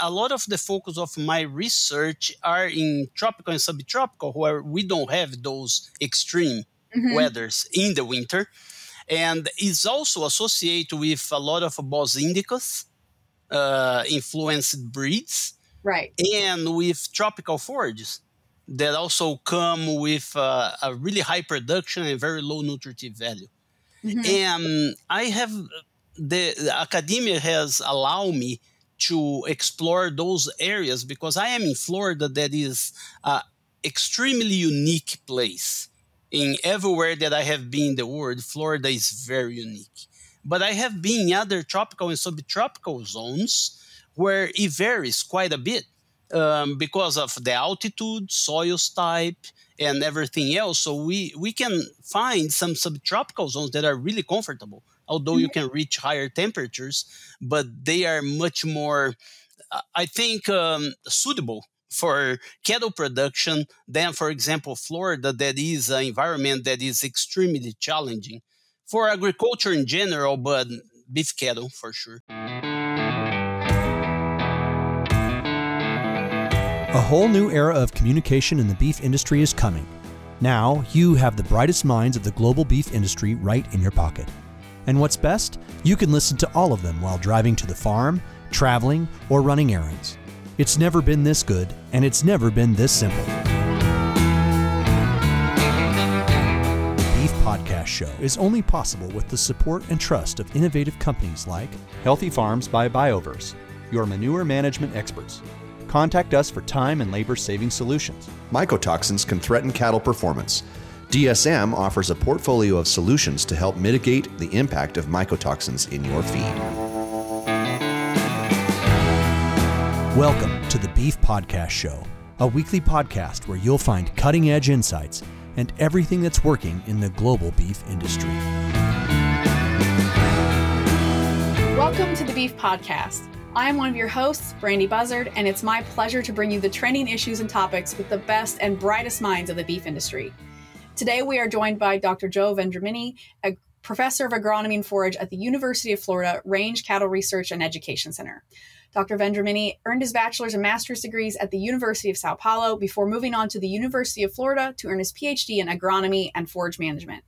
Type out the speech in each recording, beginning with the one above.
a lot of the focus of my research are in tropical and subtropical, where we don't have those extreme mm-hmm. weathers in the winter. And is also associated with a lot of Bos indicus uh, influenced breeds. Right. And with tropical forages that also come with uh, a really high production and very low nutritive value. Mm-hmm. And I have the, the, academia has allowed me to explore those areas because I am in Florida that is an extremely unique place. In everywhere that I have been in the world, Florida is very unique. But I have been in other tropical and subtropical zones where it varies quite a bit um, because of the altitude, soils type, and everything else. So we, we can find some subtropical zones that are really comfortable, although you can reach higher temperatures, but they are much more, I think, um, suitable for cattle production than, for example, Florida, that is an environment that is extremely challenging for agriculture in general, but beef cattle for sure. A whole new era of communication in the beef industry is coming. Now, you have the brightest minds of the global beef industry right in your pocket. And what's best? You can listen to all of them while driving to the farm, traveling, or running errands. It's never been this good, and it's never been this simple. Beef Podcast Show is only possible with the support and trust of innovative companies like Healthy Farms by Bioverse, your manure management experts Contact us for time and labor saving solutions. Mycotoxins can threaten cattle performance. DSM offers a portfolio of solutions to help mitigate the impact of mycotoxins in your feed. Welcome to the Beef Podcast Show, a weekly podcast where you'll find cutting edge insights and everything that's working in the global beef industry. Welcome to the Beef Podcast. I am one of your hosts, Brandi Buzzard, and it's my pleasure to bring you the trending issues and topics with the best and brightest minds of the beef industry. Today, we are joined by Dr. Joe Vendramini, a professor of agronomy and forage at the University of Florida Range Cattle Research and Education Center. Dr. Vendramini earned his bachelor's and master's degrees at the University of Sao Paulo before moving on to the University of Florida to earn his PhD in agronomy and forage management.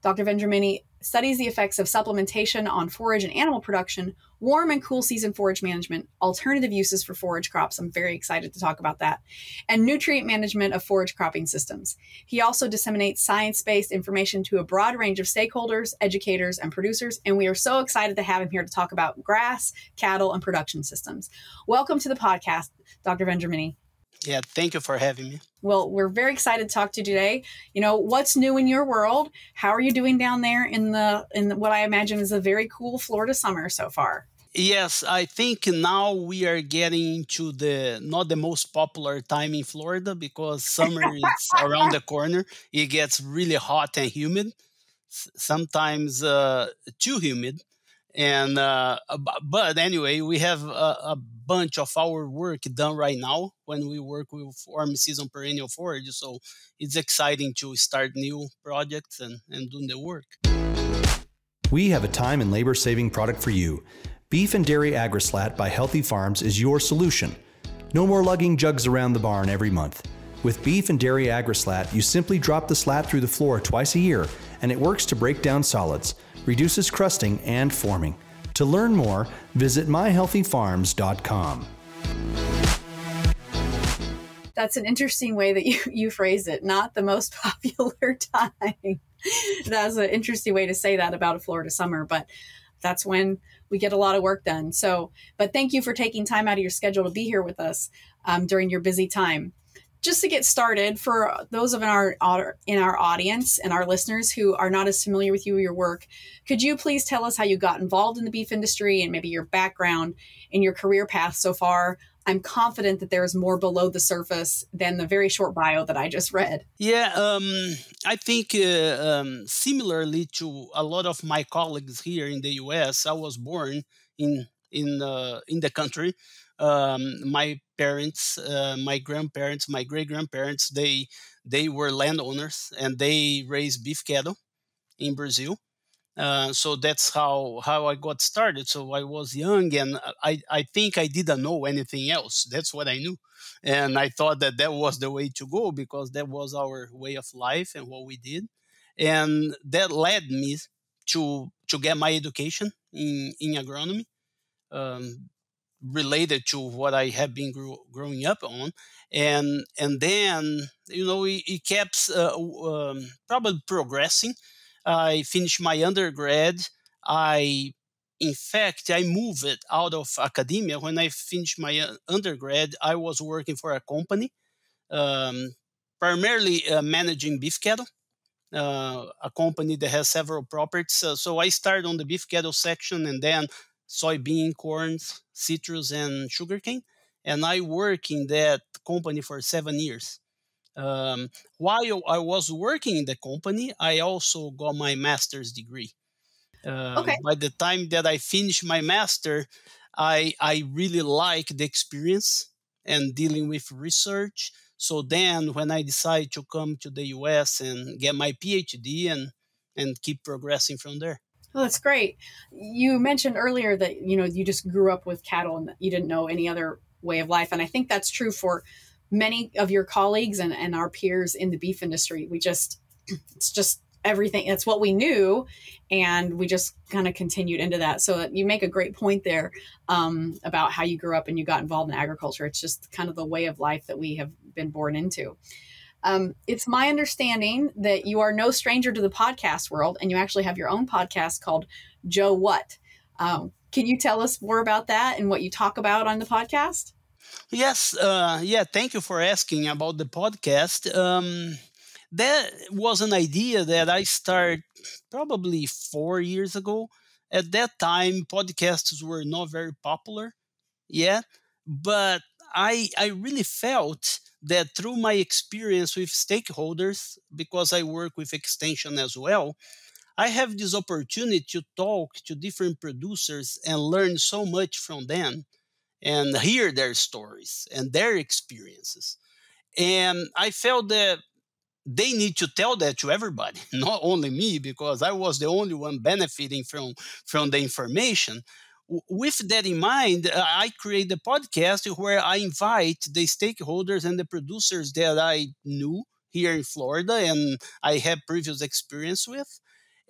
Dr. Vendramini studies the effects of supplementation on forage and animal production, warm and cool season forage management, alternative uses for forage crops. I'm very excited to talk about that, and nutrient management of forage cropping systems. He also disseminates science based information to a broad range of stakeholders, educators, and producers. And we are so excited to have him here to talk about grass, cattle, and production systems. Welcome to the podcast, Dr. Vendramini. Yeah, thank you for having me. Well, we're very excited to talk to you today. You know, what's new in your world? How are you doing down there in the in what I imagine is a very cool Florida summer so far? Yes, I think now we are getting to the not the most popular time in Florida because summer is around the corner. It gets really hot and humid, sometimes uh, too humid. And uh, but anyway, we have a, a bunch of our work done right now when we work with warm season perennial forage. So it's exciting to start new projects and, and doing the work. We have a time and labor saving product for you. Beef and Dairy AgriSlat by Healthy Farms is your solution. No more lugging jugs around the barn every month. With Beef and Dairy AgriSlat, you simply drop the slat through the floor twice a year, and it works to break down solids, reduces crusting and forming. To learn more, visit myhealthyfarms.com. That's an interesting way that you, you phrase it. Not the most popular time. that's an interesting way to say that about a Florida summer, but that's when we get a lot of work done. So, but thank you for taking time out of your schedule to be here with us um, during your busy time just to get started for those of our in our audience and our listeners who are not as familiar with you or your work could you please tell us how you got involved in the beef industry and maybe your background and your career path so far? I'm confident that there is more below the surface than the very short bio that i just read. Yeah um, i think uh, um, similarly to a lot of my colleagues here in the us i was born in in uh, in the country um, my parents, uh, my grandparents, my great grandparents, they they were landowners and they raised beef cattle in Brazil. Uh, so that's how how I got started. So I was young, and I I think I didn't know anything else. That's what I knew, and I thought that that was the way to go because that was our way of life and what we did, and that led me to to get my education in in agronomy. Um, related to what I have been growing up on, and and then you know it, it kept uh, um, probably progressing I finished my undergrad. I, in fact, I moved out of academia. When I finished my uh, undergrad, I was working for a company, um, primarily uh, managing beef cattle. Uh, a company that has several properties. So I started on the beef cattle section and then soybean, corn, citrus, and sugarcane. And I work in that company for seven years. Um, while I was working in the company, I also got my master's degree. Uh, okay. By the time that I finished my master, I I really like the experience and dealing with research. So then, when I decided to come to the U.S. and get my PhD and and keep progressing from there. Oh, that's great. You mentioned earlier that you know you just grew up with cattle and you didn't know any other way of life, and I think that's true for many of your colleagues and, and our peers in the beef industry. We just, it's just everything. That's what we knew. And we just kind of continued into that. So you make a great point there um, about how you grew up and you got involved in agriculture. It's just kind of the way of life that we have been born into. Um, it's my understanding that you are no stranger to the podcast world and you actually have your own podcast called Joe What. Um, can you tell us more about that and what you talk about on the podcast? Yes, uh, yeah. Thank you for asking about the podcast. Um, that was an idea that I started probably four years ago. At that time, podcasts were not very popular yet, but I I really felt that through my experience with stakeholders, because I work with extension as well, I have this opportunity to talk to different producers and learn so much from them and hear their stories and their experiences. And I felt that they need to tell that to everybody, not only me, because I was the only one benefiting from, from the information. With that in mind, uh, I create a podcast where I invite the stakeholders and the producers that I knew here in Florida and I have previous experience with.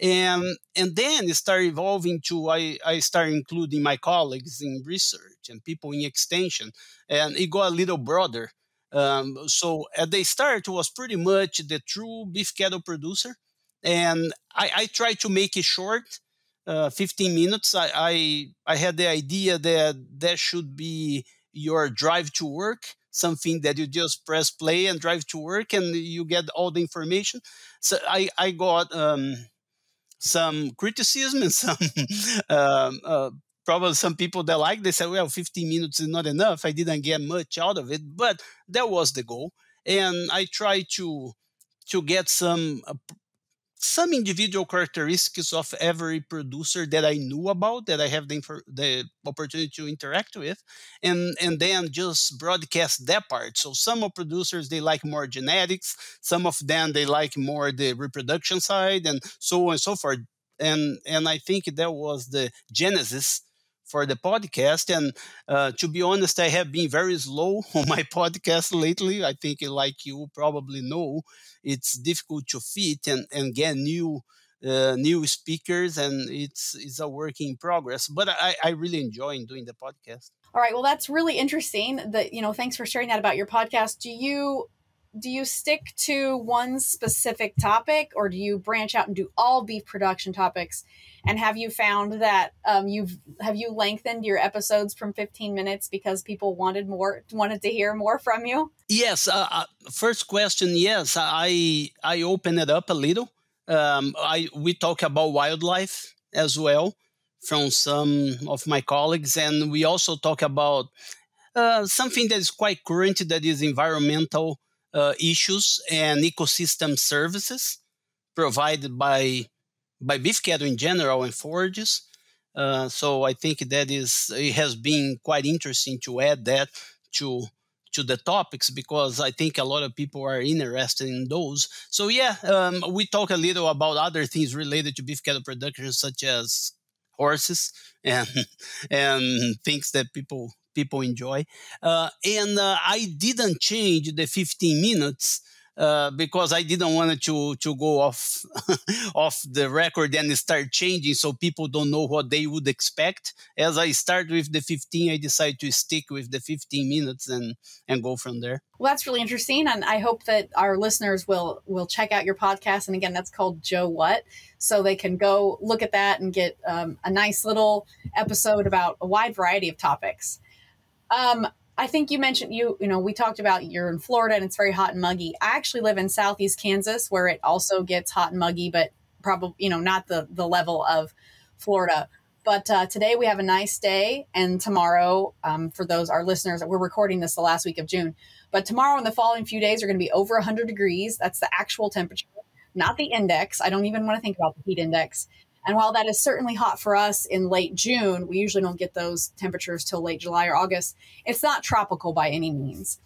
And and then it started evolving to I, I started including my colleagues in research and people in extension and it got a little broader. Um, so at the start was pretty much the true beef cattle producer and i, I tried to make it short uh, 15 minutes I, I i had the idea that that should be your drive to work something that you just press play and drive to work and you get all the information. So i i got um, some criticism and some um, uh, probably some people that like they said well 15 minutes is not enough. I didn't get much out of it but that was the goal. And i tried to to get some uh, some individual characteristics of every producer that I knew about that I have the, the opportunity to interact with, and and then just broadcast that part. So some of producers they like more genetics, some of them they like more the reproduction side, and so on and so forth. And and I think that was the genesis for the podcast. And uh, to be honest, I have been very slow on my podcast lately. I think, like you probably know, it's difficult to fit and, and get new. Uh, new speakers and it's it's a work in progress but I, I really enjoy doing the podcast all right well that's really interesting that you know thanks for sharing that about your podcast do you do you stick to one specific topic or do you branch out and do all beef production topics? And have you found that um, you've have you lengthened your episodes from 15 minutes because people wanted more wanted to hear more from you? Yes uh, uh, first question yes i i open it up a little. Um, i we talk about wildlife as well from some of my colleagues and we also talk about uh, something that is quite current that is environmental uh, issues and ecosystem services provided by by beef cattle in general and forages. Uh, so I think that is it has been quite interesting to add that to to the topics because I think a lot of people are interested in those. So yeah, um, we talk a little about other things related to beef cattle production, such as horses and and things that people people enjoy. Uh, and uh, I didn't change the 15 minutes uh, because I didn't want to to go off off the record and start changing so people don't know what they would expect. As I start with the 15, I decide to stick with the 15 minutes and and go from there. Well, that's really interesting, and I hope that our listeners will will check out your podcast. And again, that's called Joe What, so they can go look at that and get um, a nice little episode about a wide variety of topics. Um, I think you mentioned you, you know, we talked about you're in Florida and it's very hot and muggy. I actually live in southeast Kansas where it also gets hot and muggy, but probably, you know, not the the level of Florida. But uh, today we have a nice day, and tomorrow, um, for those our listeners, we're recording this the last week of June. But tomorrow and the following few days are going to be over 100 degrees. That's the actual temperature, not the index. I don't even want to think about the heat index. And while that is certainly hot for us in late June, we usually don't get those temperatures till late July or August. It's not tropical by any means.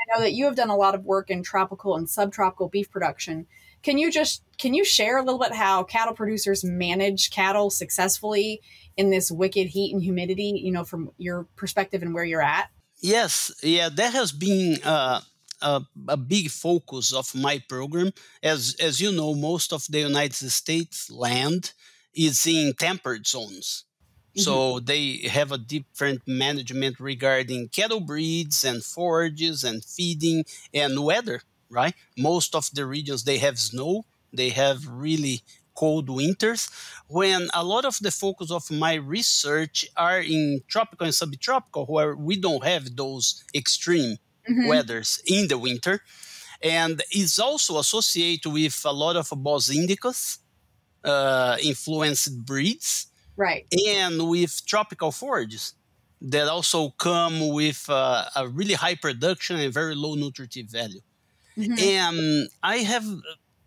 I know that you have done a lot of work in tropical and subtropical beef production. Can you just can you share a little bit how cattle producers manage cattle successfully in this wicked heat and humidity, you know, from your perspective and where you're at? Yes, yeah, that has been uh, a, a, big focus of my program. As as you know, most of the United States land is in temperate zones. Mm-hmm. So they have a different management regarding cattle breeds and forages and feeding and weather, right? Most of the regions they have snow, they have really cold winters when a lot of the focus of my research are in tropical and subtropical where we don't have those extreme mm-hmm. weathers in the winter and is also associated with a lot of bos indicus uh, influenced breeds, right? And with tropical forages that also come with uh, a really high production and very low nutritive value. Mm-hmm. And I have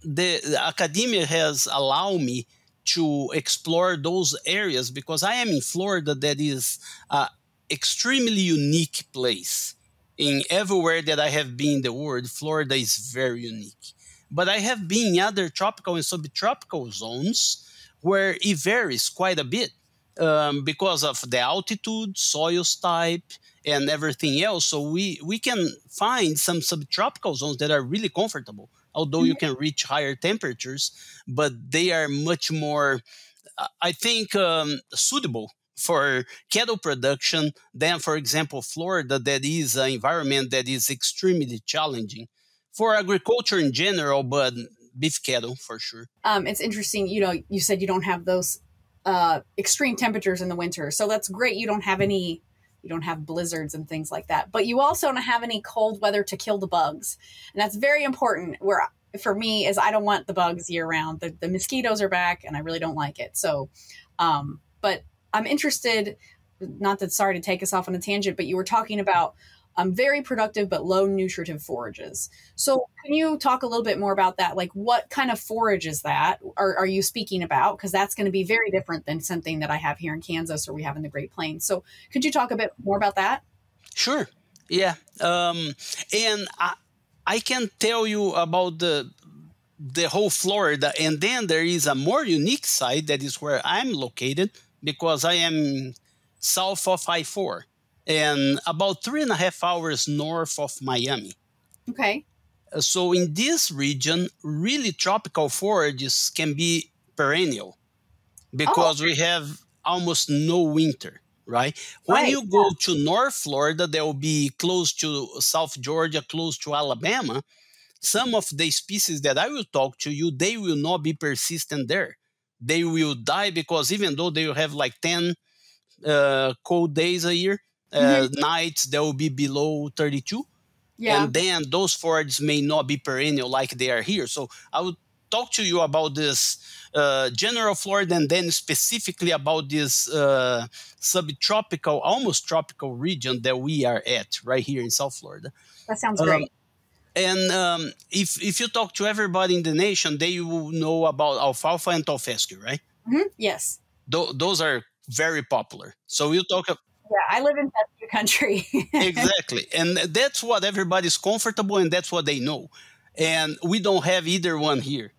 the, the academia has allowed me to explore those areas because I am in Florida, that is an extremely unique place. In everywhere that I have been in the world, Florida is very unique. But I have been in other tropical and subtropical zones where it varies quite a bit um, because of the altitude, soils type, and everything else. So we, we can find some subtropical zones that are really comfortable, although you mm-hmm. can reach higher temperatures, but they are much more, I think, um, suitable for cattle production than, for example, Florida, that is an environment that is extremely challenging for agriculture in general, but beef cattle for sure. Um, it's interesting. You know, you said you don't have those uh, extreme temperatures in the winter, so that's great. You don't have any. You don't have blizzards and things like that, but you also don't have any cold weather to kill the bugs, and that's very important. Where for me is I don't want the bugs year round. The, the mosquitoes are back, and I really don't like it. So, um, but I'm interested. Not that sorry to take us off on a tangent, but you were talking about um, very productive but low nutritive forages. So, can you talk a little bit more about that? Like, what kind of forage is that? Are, are you speaking about? Because that's going to be very different than something that I have here in Kansas or we have in the Great Plains. So, could you talk a bit more about that? Sure. Yeah. Um, and I, I can tell you about the the whole Florida, and then there is a more unique site that is where I'm located because I am south of I four and about three and a half hours north of Miami. Okay. Uh, so in this region, really tropical forages can be perennial because oh, okay. we have almost no winter, right? When right, you go yeah. to North Florida, they will be close to South Georgia, close to Alabama. Some of the species that I will talk to you, they will not be persistent there. They will die because even though they will have like 10 uh, cold days a year, mm-hmm. Uh, nights that will be below 32. Yeah. And then those fords may not be perennial like they are here. So I would talk to you about this uh, general Florida and then specifically about this uh, subtropical, almost tropical region that we are at right here in South Florida. That sounds um, great. And um, if if you talk to everybody in the nation, they will know about alfalfa and tall fescue, right? Mm-hmm. Yes. Th- those are very popular. So we'll talk Yeah, I live in fescue country. exactly. And that's what everybody's comfortable and that's what they know. And we don't have either one here.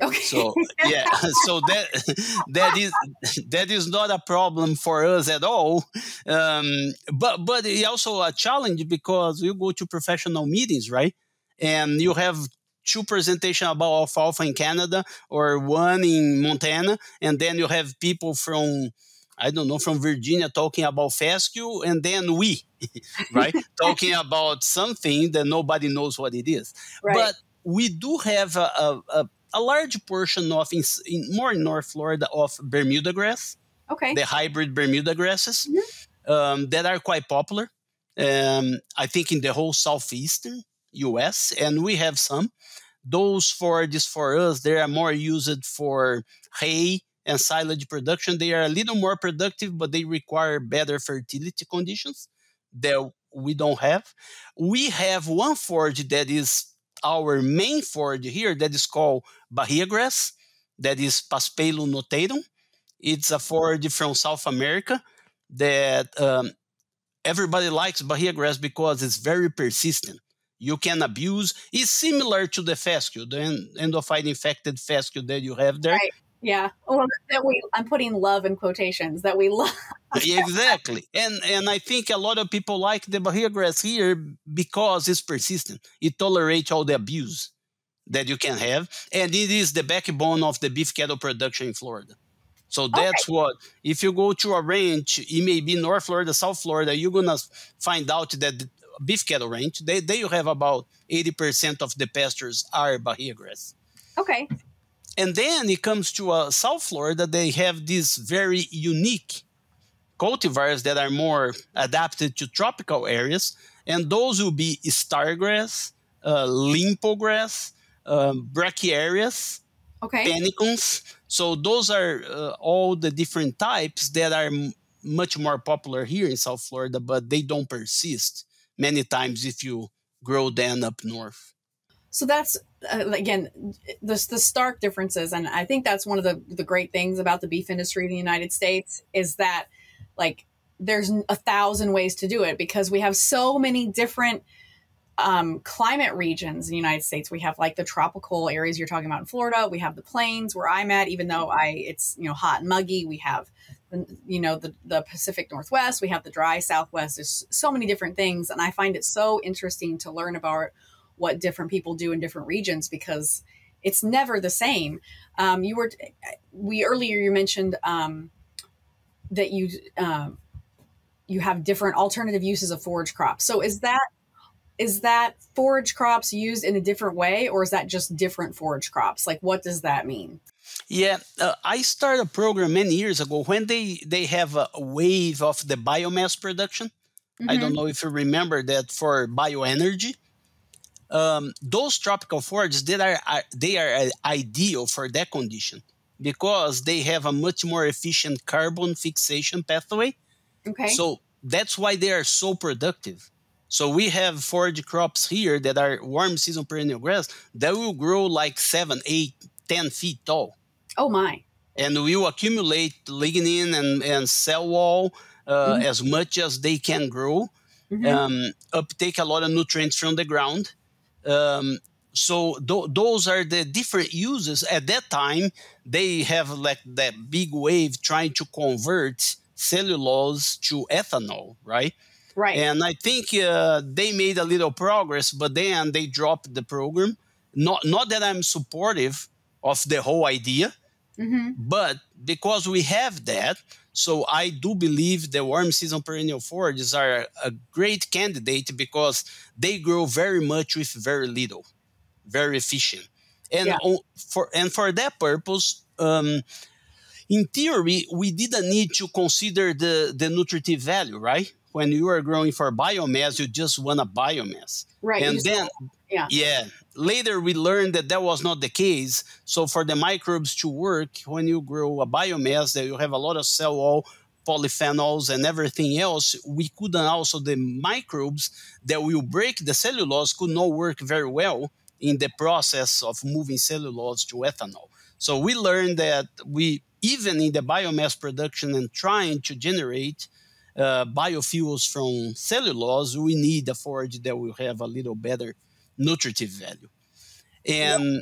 Okay. So yeah, so that that is that is not a problem for us at all. Um, but but it's also a challenge because you go to professional meetings, right? And you have two presentation about alfalfa in Canada or one in Montana, and then you have people from I don't know from Virginia talking about fescue, and then we, right, talking about something that nobody knows what it is. Right. But we do have a, a, a, large portion of in, in, more in North Florida of Bermuda grass. Okay. The hybrid Bermuda grasses mm-hmm. um, that are quite popular. Um, I think in the whole southeastern U.S. and we have some. Those forages for us, they are more used for hay and silage production. They are a little more productive, but they require better fertility conditions that we don't have. We have one forage that is our main forage here that is called Bahia grass, that is Paspalum notatum. It's a forage from South America that um, everybody likes Bahia grass because it's very persistent you can abuse It's similar to the fescue, the endophyte infected fescue that you have there. Right. Yeah. Well, that we I'm putting love in quotations that we love. exactly. And and I think a lot of people like the Bahia grass here because it's persistent. It tolerates all the abuse that you can have. And it is the backbone of the beef cattle production in Florida. So that's okay. what, if you go to a ranch, it may be North Florida, South Florida, you're going to find out that beef cattle ranch, they, they have about 80% of the pastures are Bahia grass. Okay. And then it comes to uh, South Florida, they have these very unique cultivars that are more adapted to tropical areas. And those will be stargrass, uh, limpo grass, um, brachiaria, okay. panicums. So those are uh, all the different types that are m- much more popular here in South Florida, but they don't persist many times if you grow them up north. So that's uh, again the the stark differences, and I think that's one of the the great things about the beef industry in the United States is that like there's a thousand ways to do it because we have so many different um, climate regions in the United States. We have like the tropical areas you're talking about in Florida. We have the plains where I'm at, even though I it's you know hot and muggy. We have you know the, the pacific northwest we have the dry southwest there's so many different things and i find it so interesting to learn about what different people do in different regions because it's never the same um, you were we earlier you mentioned um, that you um, you have different alternative uses of forage crops so is that is that forage crops used in a different way or is that just different forage crops like what does that mean yeah, uh, I started a program many years ago when they they have a wave of the biomass production. Mm-hmm. I don't mm-hmm. know if you remember that for bioenergy. Um, those tropical forages that are, are they are uh, ideal for that condition because they have a much more efficient carbon fixation pathway. Okay. So that's why they are so productive. So we have forage crops here that are warm season perennial grass that will grow like seven, eight, ten feet tall. Oh, my. And will accumulate lignin and, and cell wall uh, mm-hmm. as much as they can grow, mm-hmm. um, uptake a lot of nutrients from the ground. Um, so th- those are the different uses. At that time, they have like that big wave trying to convert cellulose to ethanol, right? Right. And I think uh, they made a little progress, but then they dropped the program. Not not that I'm supportive of the whole idea. Mm-hmm. But because we have that, so I do believe the warm season perennial forages are a great candidate because they grow very much with very little, very efficient, and yeah. for and for that purpose, um, in theory, we didn't need to consider the the nutritive value, right? When you are growing for biomass, you just want a biomass, right? And then, yeah, yeah, later we learned that that was not the case. So for the microbes to work, when you grow a biomass, that you have a lot of cell wall, polyphenols, and everything else, we couldn't also the microbes that will break the cellulose could not work very well in the process of moving cellulose to ethanol. So we learned that we even in the biomass production and trying to generate uh, biofuels from cellulose, we need a forage that will have a little better nutritive value. And yeah.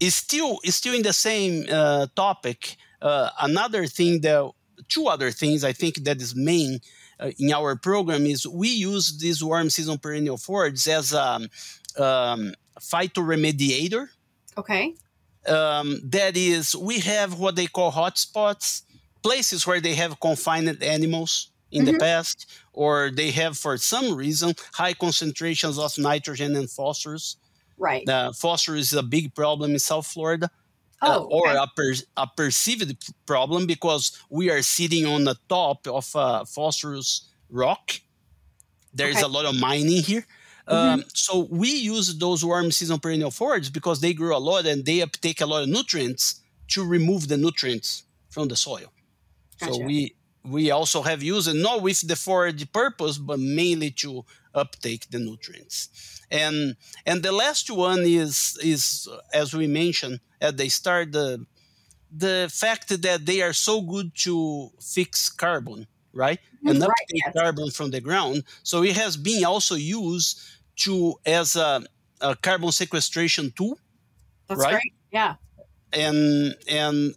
it's still it's still in the same uh, topic. Uh, another thing that two other things I think that is main uh, in our program is we use these warm season perennial forage as a um, phytoremediator. Okay. Um, that is, we have what they call hotspots, places where they have confined animals in mm-hmm. the past, or they have, for some reason, high concentrations of nitrogen and phosphorus. Right. Uh, phosphorus is a big problem in South Florida. Uh, oh, uh, or a, per, a, perceived problem because we are sitting on the top of a phosphorus rock. There is okay. a lot of mining here. Mm-hmm. Um, so we use those warm season perennial forages because they grow a lot and they uptake a lot of nutrients to remove the nutrients from the soil. Gotcha. So we we also have used it not with the forage purpose, but mainly to uptake the nutrients. And and the last one is is as we mentioned at the start the the fact that they are so good to fix carbon, right? And uptake right, yes. carbon from the ground. So it has been also used to as a, a carbon sequestration tool. That's right? great. Yeah. And and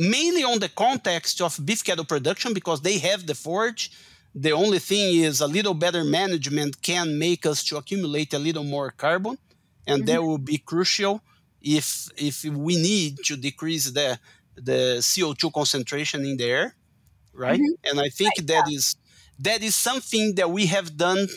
mainly on the context of beef cattle production because they have the forage. The only thing is a little better management can make us to accumulate a little more carbon, and mm-hmm. that will be crucial if if we need to decrease the the CO2 concentration in the air, right? Mm-hmm. And I think right, that yeah. is that is something that we have done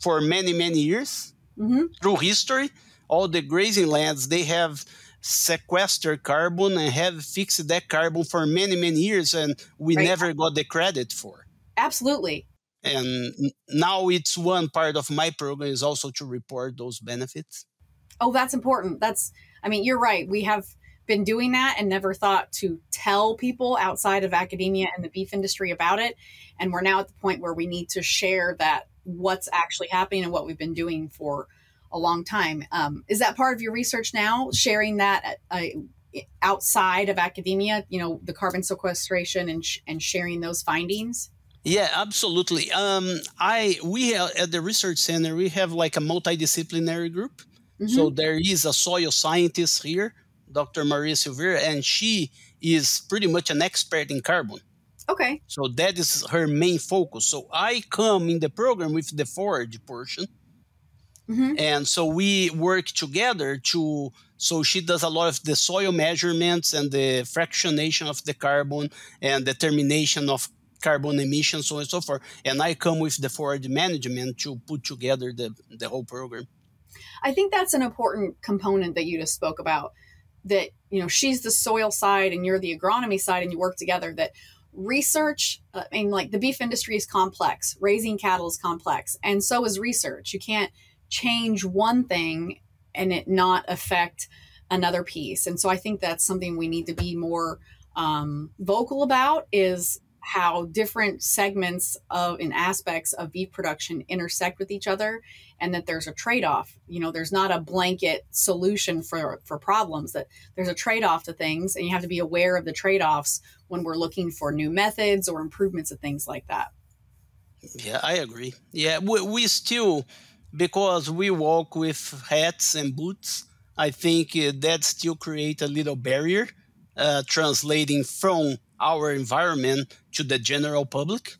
for many many years mm-hmm. through history all the grazing lands they have sequestered carbon and have fixed that carbon for many many years and we right. never got the credit for. Absolutely. And now it's one part of my program is also to report those benefits. Oh that's important. That's i mean you're right. We have been doing that and never thought to tell people outside of academia and the beef industry about it. And we're now at the point where we need to share that what's actually happening and what we've been doing for a long time. Um, is that part of your research now, sharing that uh, outside of academia? You know, the carbon sequestration and sh- and sharing those findings. Yeah, absolutely. Um, I we have, at the research center we have like a multidisciplinary group. Mm-hmm. So there is a soil scientist here, Dr. Maria Silveira, and she is pretty much an expert in carbon. Okay. So that is her main focus. So I come in the program with the forage portion. Mm-hmm. And so we work together to so she does a lot of the soil measurements and the fractionation of the carbon and determination of carbon emissions, so on and so forth. And I come with the forage management to put together the, the whole program. I think that's an important component that you just spoke about. That, you know, she's the soil side and you're the agronomy side and you work together. That research uh, i mean like the beef industry is complex raising cattle is complex and so is research you can't change one thing and it not affect another piece. And so i think that's something we need to be more um, vocal about is how different segments of and aspects of beef production intersect with each other and that there's a trade-off. You know there's not a blanket solution for for problems that there's a trade-off to things and you have to be aware of the trade-offs when we're looking for new methods or improvements of things like that. Yeah i agree. Yeah we, we still because we walk with hats and boots i think uh, that still create a little barrier uh, translating from our environment to the general public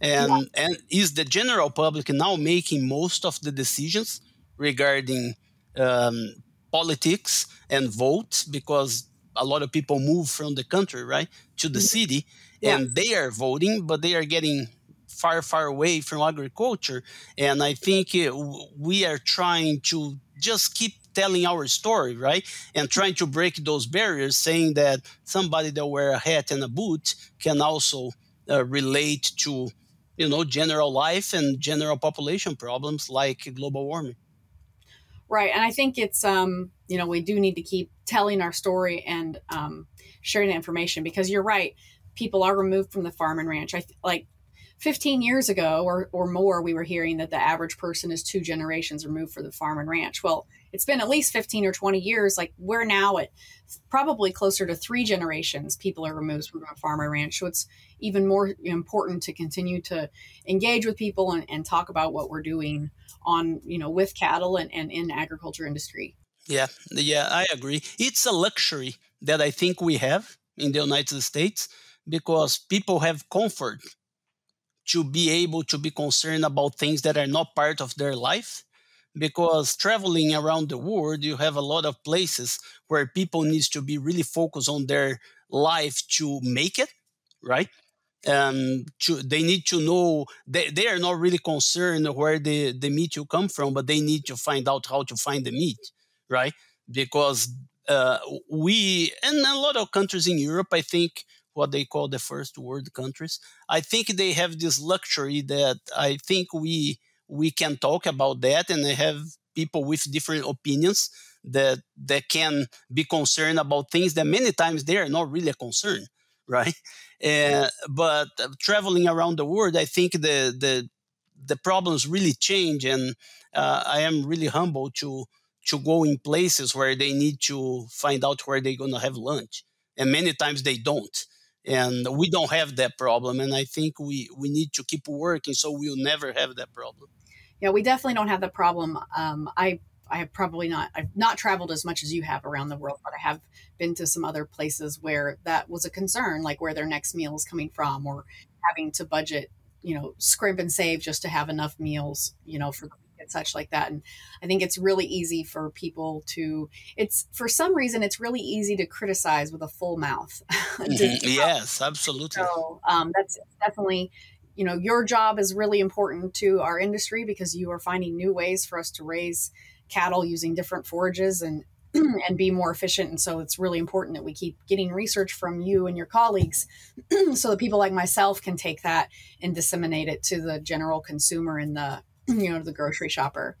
and yeah. and is the general public now making most of the decisions regarding um, politics and votes because a lot of people move from the country right to the mm-hmm. city yeah. and they are voting but they are getting far far away from agriculture and i think we are trying to just keep telling our story, right? And trying to break those barriers, saying that somebody that wear a hat and a boot can also uh, relate to, you know, general life and general population problems like global warming. Right, and I think it's um, you know we do need to keep telling our story and um, sharing information because you're right. People are removed from the farm and ranch. I th- like 15 years ago or, or more, we were hearing that the average person is two generations removed for the farm and ranch. Well, it's been at least 15 or 20 years. Like we're now at probably closer to three generations people are removed from a farm or ranch. So it's even more important to continue to engage with people and, and talk about what we're doing on, you know, with cattle and, and in agriculture industry. Yeah, yeah, I agree. It's a luxury that I think we have in the United States because people have comfort to be able to be concerned about things that are not part of their life. Because traveling around the world you have a lot of places where people needs to be really focused on their life to make it right? Um to, they need to know they, they are not really concerned where the the meat will come from but they need to find out how to find the meat right? Because uh, we and a lot of countries in europe i think what they call the first world countries. I think they have this luxury that I think we we can talk about that and have people with different opinions that that can be concerned about things that many times they are not really a concern, right? Uh, but traveling around the world, I think the the the problems really change, and uh, I am really humble to to go in places where they need to find out where they're gonna have lunch, and many times they don't and we don't have that problem and i think we we need to keep working so we'll never have that problem. Yeah we definitely don't have that problem um, i i have probably not i've not traveled as much as you have around the world but i have been to some other places where that was a concern like where their next meal is coming from or having to budget you know scrimp and save just to have enough meals you know for the and such like that. And I think it's really easy for people to, it's for some reason, it's really easy to criticize with a full mouth. mm-hmm. Yes, absolutely. So um, that's definitely, you know, your job is really important to our industry because you are finding new ways for us to raise cattle using different forages and and be more efficient. And so it's really important that we keep getting research from you and your colleagues so that people like myself can take that and disseminate it to the general consumer and the you know, the grocery shopper.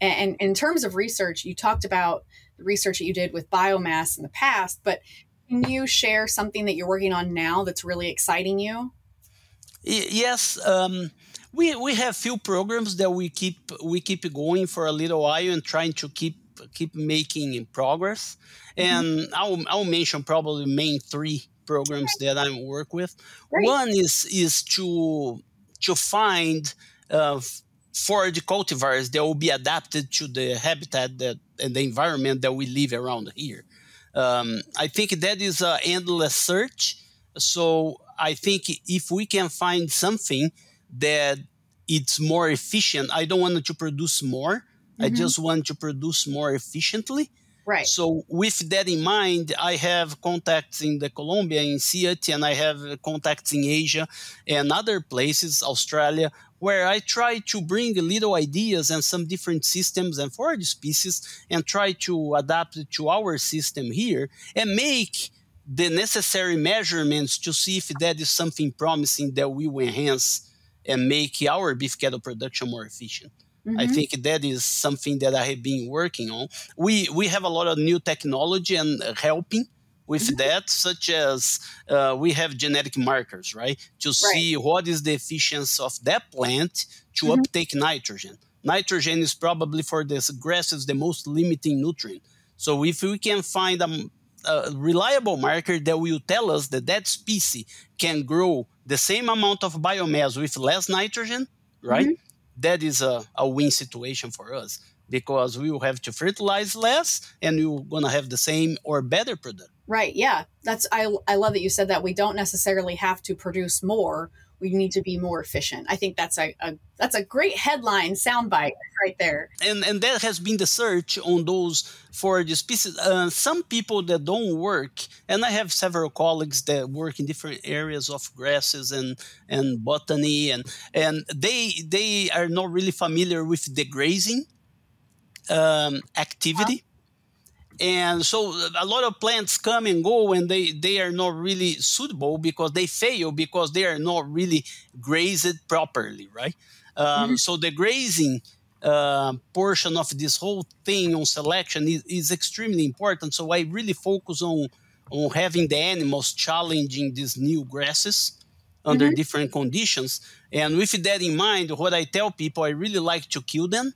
And, in terms of research, you talked about the research that you did with biomass in the past, but can you share something that you're working on now that's really exciting you? Yes, um, we we have few programs that we keep we keep going for a little while and trying to keep keep making progress. Mm-hmm. And I'll I'll mention probably main three programs that I work with. Great. One is is to to find uh, for the cultivars that will be adapted to the habitat that and the environment that we live around here. Um, I think that is an endless search. So I think if we can find something that it's more efficient, I don't want to produce more. Mm-hmm. I just want to produce more efficiently. Right. So with that in mind, I have contacts in the Colombia, in CIAT, and I have contacts in Asia and other places, Australia, where I try to bring little ideas and some different systems and forage species and try to adapt it to our system here and make the necessary measurements to see if that is something promising that will enhance and make our beef cattle production more efficient. Mm-hmm. I think that is something that I have been working on. We we have a lot of new technology and helping with mm-hmm. that, such as uh, we have genetic markers, right? To right. see what is the efficiency of that plant to mm-hmm. uptake nitrogen. Nitrogen is probably for this grasses the most limiting nutrient. So if we can find a, a reliable marker that will tell us that that species can grow the same amount of biomass with less nitrogen, right? Mm-hmm. That is a, a win situation for us because we will have to fertilize less and we're going to have the same or better product. Right. Yeah. That's I I love that you said that we don't necessarily have to produce more. We need to be more efficient. I think that's a, a that's a great headline soundbite right there. And and that has been the search on those for the species. Uh, some people that don't work, and I have several colleagues that work in different areas of grasses and and botany, and and they they are not really familiar with the grazing um, activity and so a lot of plants come and go and they they are not really suitable because they fail because they are not really grazed properly right um, mm-hmm. so the grazing uh, portion of this whole thing on selection is, is, extremely important so i really focus on on having the animals challenging these new grasses under Mhm. different conditions. And with that in mind, what I tell people, I really like to kill them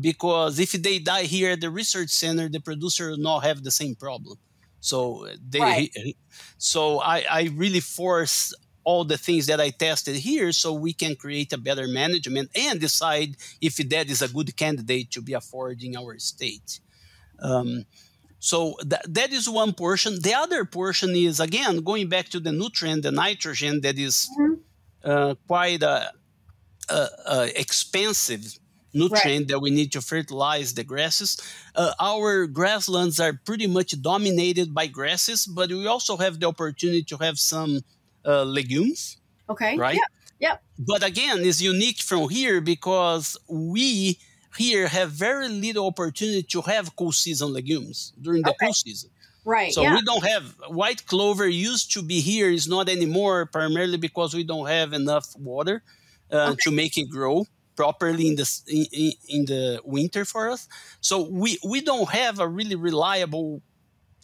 because if they die here at the research center, the producer will not have the same problem. So uh, they, Right. so I, I really force all the things that I tested here so we can create a better management and decide if that is a good candidate to be afforded in our state. Um, so that, that is one portion. The other portion is again going back to the nutrient, the nitrogen that is Mhm. uh, quite expensive nutrient that we need to fertilize the grasses. Uh, our grasslands are pretty much dominated by grasses, but we also have the opportunity to have some uh, legumes Okay. right? Yeah. But again, it's unique from here because we here have very little opportunity to have cool season legumes during the Okay. cool season. Right. So yeah. we don't have white clover used to be here is not anymore primarily because we don't have enough water uh, Okay. to make it grow properly in the in, in, the winter for us. So we we don't have a really reliable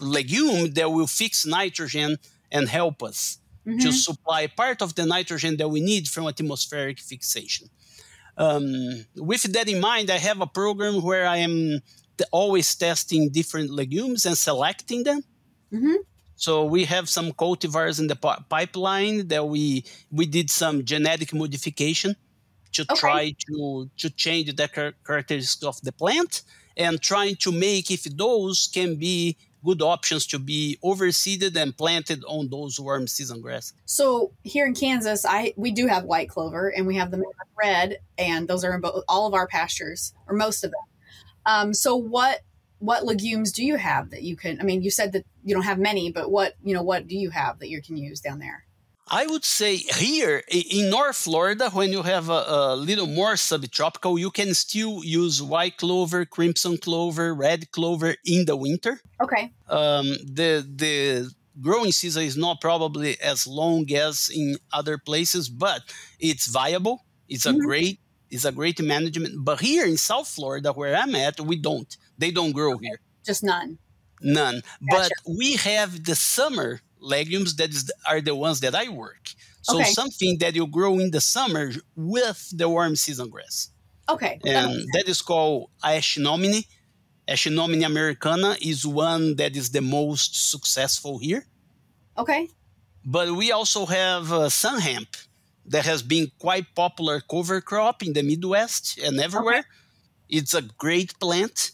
legume that will fix nitrogen and help us to Mhm. supply part of the nitrogen that we need from atmospheric fixation. Um, with that in mind, I have a program where I am always testing different legumes and selecting them. Mhm. So we have some cultivars in the pi- pipeline that we we did some genetic modification to Okay. try to to change the char- characteristics of the plant and trying to make if those can be good options to be overseeded and planted on those warm season grass. So here in Kansas, I we do have white clover and we have the red, and those are in bo- all of our pastures or most of them. Um, so what what legumes do you have that you can? I mean, you said that you don't have many, but what you know what do you have that you can use down there? I would say here in North Florida, when you have a, a little more subtropical, you can still use white clover, crimson clover, red clover in the winter. Okay. Um, the the growing season is not probably as long as in other places, but it's viable. It's a Mhm. great it's a great management. But here in South Florida, where I'm at, we don't. They don't grow here. Just none. None. Gotcha. But we have the summer legumes that is are the ones that I work. So Okay. something that you grow in the summer with the warm season grass. Okay. And sense. that is called Aeschynomene. Aeschynomene americana is one that is the most successful here. okay. But we also have uh, sun hemp that has been quite popular cover crop in the Midwest and everywhere. Okay. It's a great plant.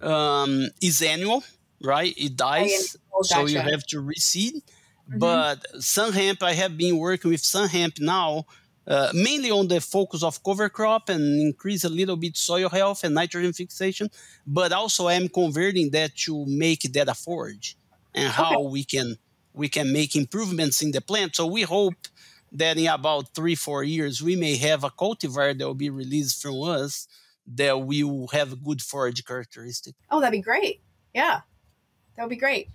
Um, it's annual, right? It dies, Oh, so you have to reseed. Mhm. But sun hemp, I have been working with sun hemp now, uh, mainly on the focus of cover crop and increase a little bit soil health and nitrogen fixation. But also, I'm converting that to make that a forage and how we can we can make improvements in the plant. So we hope that in about three four years we may have a cultivar that will be released from us that will have good forage characteristic. Oh, that'd be great. Yeah, that would be great.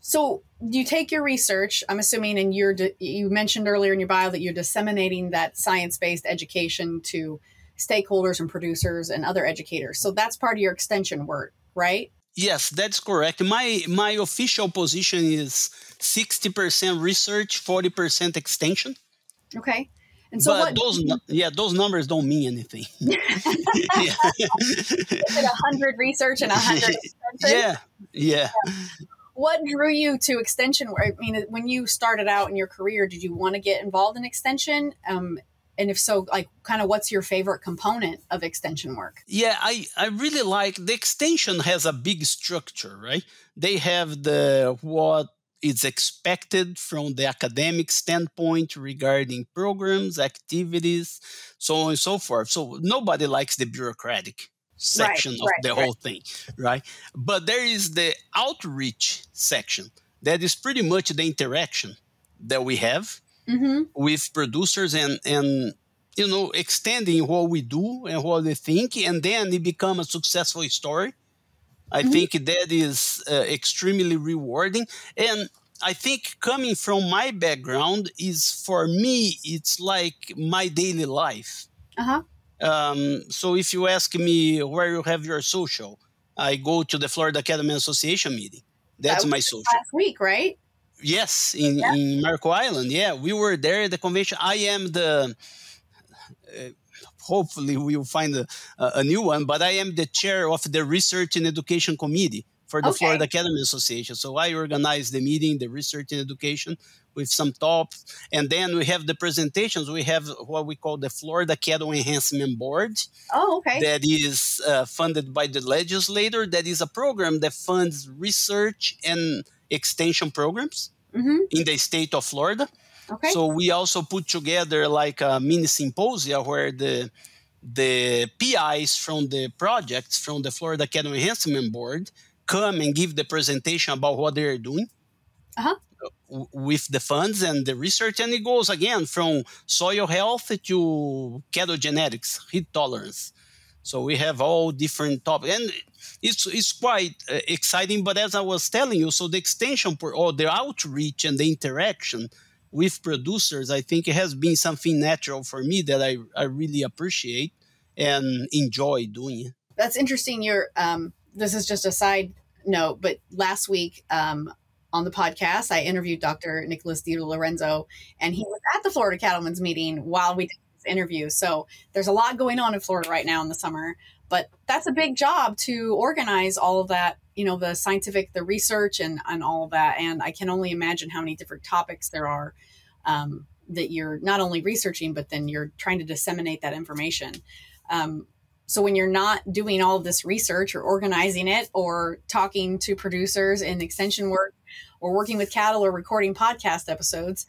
So you take your research. I'm assuming, and you're di- you mentioned earlier in your bio that you're disseminating that science-based education to stakeholders and producers and other educators. So that's part of your extension work, right? Yes, that's correct. My my official position is sixty percent research, forty percent extension. Okay. And so but what those yeah those numbers don't mean anything. yeah. is it? A hundred research and a hundred extension. yeah, yeah. What drew you to extension work? I mean, when you started out in your career, did you want to get involved in extension? Um, and if so, like, kind of, what's your favorite component of extension work? Yeah, I, I really like the extension has a big structure, right? They have the what is expected from the academic standpoint regarding programs, activities, so on and so forth. So nobody likes the bureaucratic section of right, the right. whole thing, right? But there is the outreach section that is pretty much the interaction that we have Mm-hmm. with producers and and you know extending what we do and what we think and then it become a successful story i Mhm. think that is uh, extremely rewarding and i think coming from my background is for me it's like my daily life Uh huh. Um, so if you ask me where you have your social i go to the florida academy association meeting that's That my social Last week, right? Yes, in, yeah. in Marco Island. Yeah, we were there at the convention. I am the. Uh, hopefully, we will find a, a, new one. But I am the chair of the Research and Education Committee for the okay. Florida Academy Association. So I organize the meeting, the research and education, with some tops. And then we have the presentations. We have what we call the Florida Cattle Enhancement Board. Oh, okay. That is uh, funded by the legislator. That is a program that funds research and extension programs mm-hmm. in the state of Florida. Okay. So we also put together like a mini symposia where the the PIs from the projects from the Florida Cattle Enhancement Board come and give the presentation about what they're doing. Uh-huh with the funds and the research, and it goes again from soil health to cattle genetics, heat tolerance. So we have all different topics, and it's it's quite uh, exciting. But as I was telling you, so the extension or the outreach and the interaction with producers, I think it has been something natural for me that I, I really appreciate and enjoy doing. That's interesting. You're um, this is just a side note, but last week um, on the podcast, I interviewed Dr. Nicolas DiLorenzo, and he was at the Florida Cattlemen's meeting while we did this interview. So there's a lot going on in Florida right now in the summer, but that's a big job to organize all of that, you know, the scientific, the research, and and all of that. And I can only imagine how many different topics there are um, that you're not only researching, but then you're trying to disseminate that information. Um, so when you're not doing all of this research or organizing it or talking to producers in extension work or working with cattle or recording podcast episodes,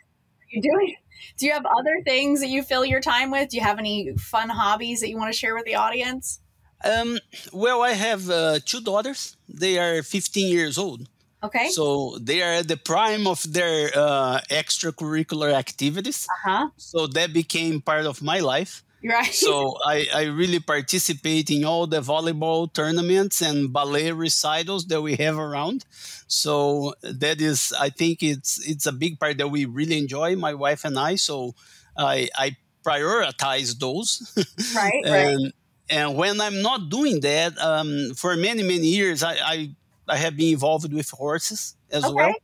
you doing do you have other things that you fill your time with? Do you have any fun hobbies that you want to share with the audience? Um, well, I have uh, two daughters. They are 15 years old. Okay. So they are at the prime of their uh, extracurricular activities. Uh-huh. So that became part of my life. Right. So I, I really participate in all the volleyball tournaments and ballet recitals that we have around. So that is, I think it's it's a big part that we really enjoy, my wife and I. So I I prioritize those. Right. and right. and when I'm not doing that, um, for many many years, I, I I have been involved with horses as okay. well.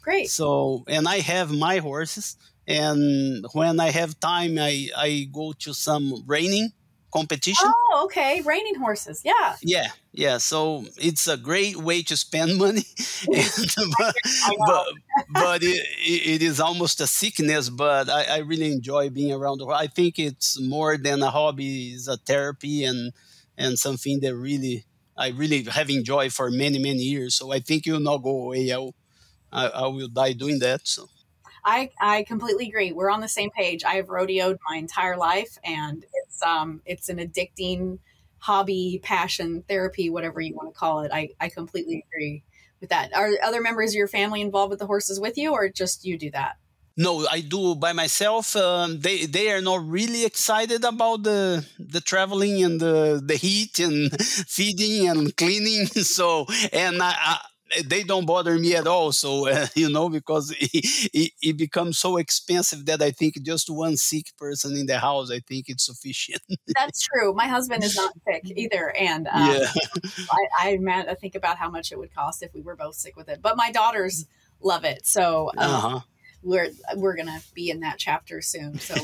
Great. So and I have my horses and when I have time, I, I go to some reining competition. Oh, okay, reining horses, yeah. Yeah, yeah. So it's a great way to spend money, and, but but, but it, it is almost a sickness. But I, I really enjoy being around. I think it's more than a hobby; it's a therapy and and something that really I really have enjoyed for many many years. So I think it will not go away. I will, I, I will die doing that. So. I, I completely agree. We're on the same page. I have rodeoed my entire life, and it's um it's an addicting hobby, passion, therapy, whatever you want to call it. I, I completely agree with that. Are other members of your family involved with the horses with you, or just you do that? No, I do by myself. Um, they they are not really excited about the the traveling and the the heat and feeding and cleaning. So and I, I they don't bother me at all. So uh, you know, because it, it, it, becomes so expensive that I think just one sick person in the house, I think it's sufficient. That's true. My husband is not sick either, and um, yeah, I, I, I think about how much it would cost if we were both sick with it. But my daughters love it, so um, uh-huh. we're we're gonna be in that chapter soon. So.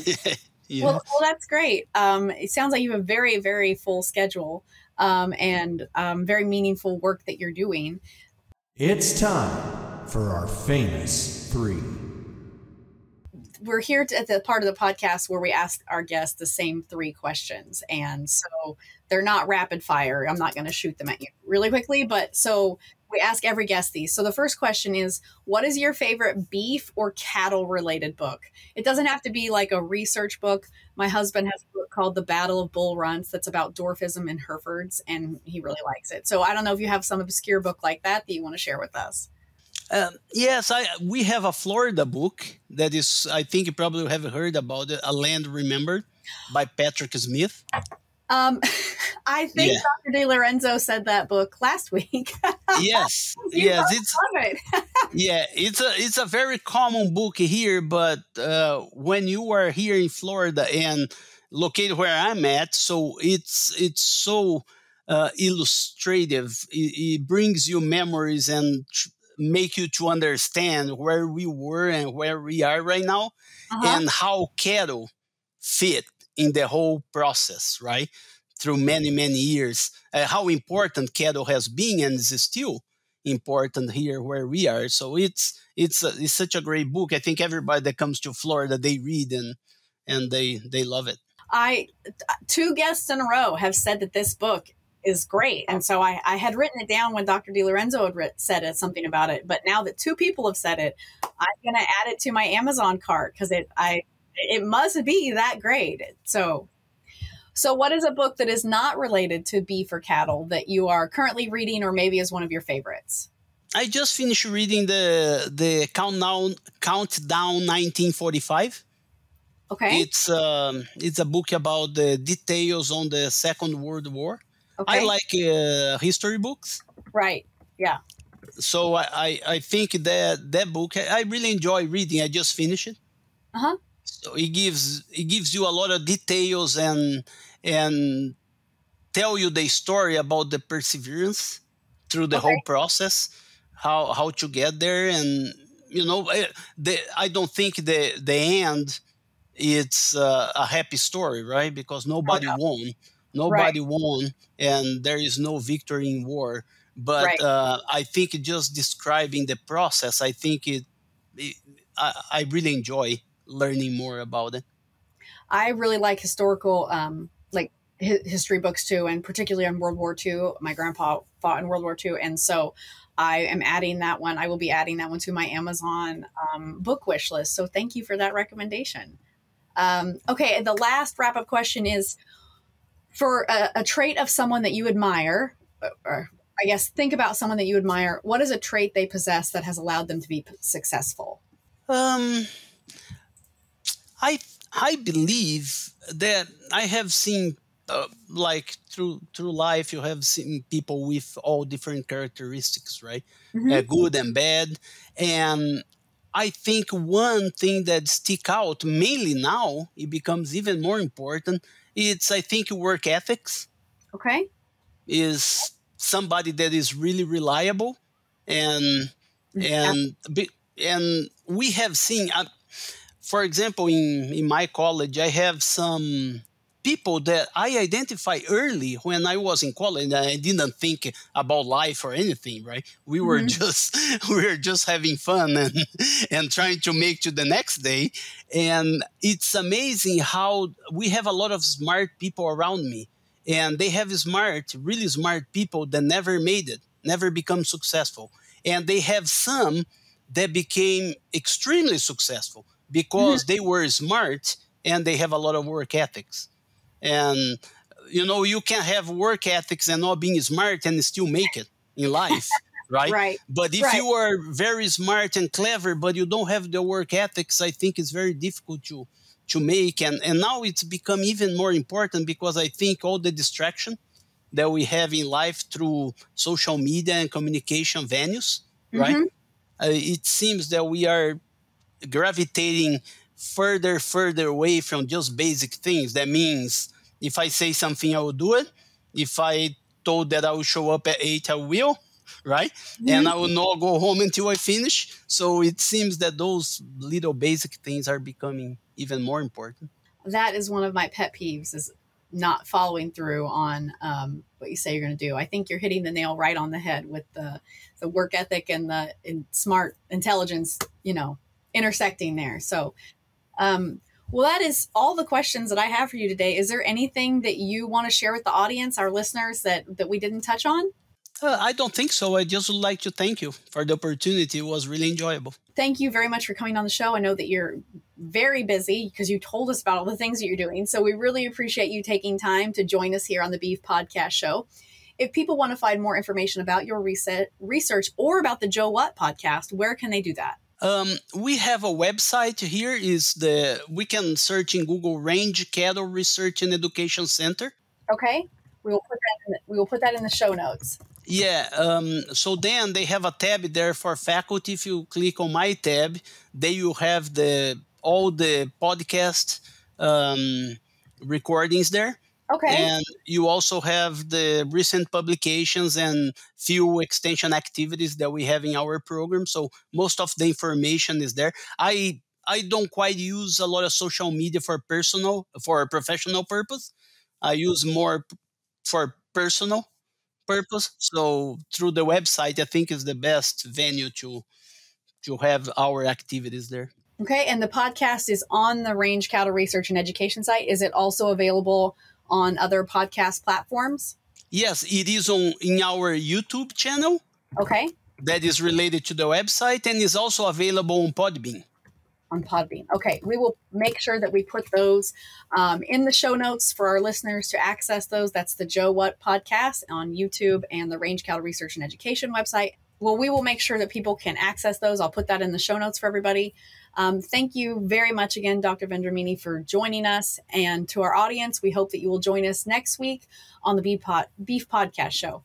Yeah. Well, well, that's great. Um, it sounds like you have a very, very full schedule um, and um, very meaningful work that you're doing. It's time for our famous three. We're here at the part of the podcast where we ask our guests the same three questions. And so they're not rapid fire. I'm not going to shoot them at you really quickly. But so we ask every guest these. So the first question is What is your favorite beef or cattle related book? It doesn't have to be like a research book. My husband has a book called The Battle of Bull Runs that's about dwarfism in Herefords, and he really likes it. So I don't know if you have some obscure book like that that you want to share with us. Um, yes, I we have a Florida book that is I think you probably have heard about it, A Land Remembered by Patrick Smith. Um, I think yeah. Dr. DiLorenzo said that book last week. yes, yes, it's it. yeah, it's a it's a very common book here, but uh, when you are here in Florida and located where I'm at, so it's it's so uh, illustrative. It, it, brings you memories and make you to understand where we were and where we are right now uh-huh. and how cattle fit in the whole process, right? Through many, many years, uh, how important cattle has been and is still important here where we are. So it's it's a, it's such a great book. I think everybody that comes to Florida they read and and they they love it. I two guests in a row have said that this book is great, and so I, I had written it down when Dr. DiLorenzo had writ, said it, something about it. But now that two people have said it, I'm going to add it to my Amazon cart because it I it must be that great. So so, what is a book that is not related to beef for cattle that you are currently reading, or maybe is one of your favorites? I just finished reading the the countdown countdown 1945. Okay. It's um, it's a book about the details on the Second World War. Okay. I like uh, history books. Right. Yeah. So I, I, I think that that book I really enjoy reading. I just finished it. Uh huh. So it gives it gives you a lot of details and and tell you the story about the perseverance through the okay. whole process, how how to get there, and you know, eh, the, I don't think the the end it's uh, a happy story, right? Because nobody oh, won, nobody right. won, and there is no victory in war. But right. uh, I think just describing the process, I think it, it I, I really enjoy learning more about it. I really like historical, um, like history books too, and particularly on World War II. My grandpa fought in World War II, and so I am adding that one. I will be adding that one to my Amazon um, book wish list. So thank you for that recommendation. Um, okay, the last wrap up question is for a, a, trait of someone that you admire, uh, or I guess think about someone that you admire. What is a trait they possess that has allowed them to be successful? Um, I I believe that I have seen uh, like through through life you have seen people with all different characteristics right mm-hmm. uh, good and bad and i think one thing that stick out mainly now it becomes even more important it's i think work ethics okay is somebody that is really reliable and mm-hmm. and yeah. and we have seen uh, for example, in, in my college, I have some people that I identify early when I was in college. I didn't think about life or anything, right? We were mm-hmm. just we were just having fun and and trying to make to the next day. And it's amazing how we have a lot of smart people around me, and they have smart, really smart people that never made it, never become successful, and they have some that became extremely successful because mm-hmm. they were smart and they have a lot of work ethics. And you know, you can have work ethics and not being smart and still make it in life. right? Right. But if right. you are very smart and clever, but you don't have the work ethics, I think it's very difficult to to make. And and now it's become even more important because I think all the distraction that we have in life through social media and communication venues, mm-hmm. right? Uh, it seems that we are gravitating further, further away from just basic things. That means if I say something, I will do it. If I told that I will show up at eight, I will, right? Mm-hmm. And I will not go home until I finish. So it seems that those little basic things are becoming even more important. That is one of my pet peeves is not following through on um, what you say you're going to do. I think you're hitting the nail right on the head with the the work ethic and the and smart intelligence, you know, intersecting there. So, um, well, that is all the questions that I have for you today. Is there anything that you want to share with the audience, our listeners, that that we didn't touch on? Uh, I don't think so. I just would like to thank you for the opportunity. It was really enjoyable. Thank you very much for coming on the show. I know that you're very busy because you told us about all the things that you're doing. So we really appreciate you taking time to join us here on the Beef Podcast Show. If people want to find more information about your research or about the Joe What podcast, where can they do that? Um, we have a website here. Is the we can search in Google Range Cattle Research and Education Center. Okay, we will put that. In the, we will put that in the show notes. Yeah. Um, so then they have a tab there for faculty. If you click on my tab, there you have the all the podcast um, recordings there, Okay. And you also have the recent publications and few extension activities that we have in our program. So most of the information is there. I I don't quite use a lot of social media for personal for professional purpose. I use more for personal purpose. So through the website, I think is the best venue to to have our activities there. Okay, and the podcast is on the Range Cattle Research and Education site. Is it also available on other podcast platforms? Yes, it is on in our YouTube channel. Okay. That is related to the website and is also available on Podbean. On Podbean. Okay, we will make sure that we put those um, in the show notes for our listeners to access those. That's the Joe What podcast on YouTube and the Range Cattle Research and Education website. Well, we will make sure that people can access those. I'll put that in the show notes for everybody. Um, thank you very much again, Dr. Vendramini, for joining us. And to our audience, we hope that you will join us next week on the Beef, Pod- Beef Podcast Show.